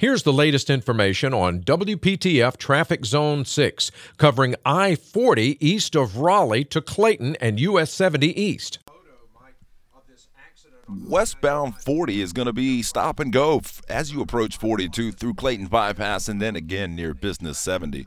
Here's the latest information on WPTF Traffic Zone 6, covering I 40 east of Raleigh to Clayton and US 70 east. Westbound 40 is going to be stop and go as you approach 42 through Clayton Bypass and then again near Business 70.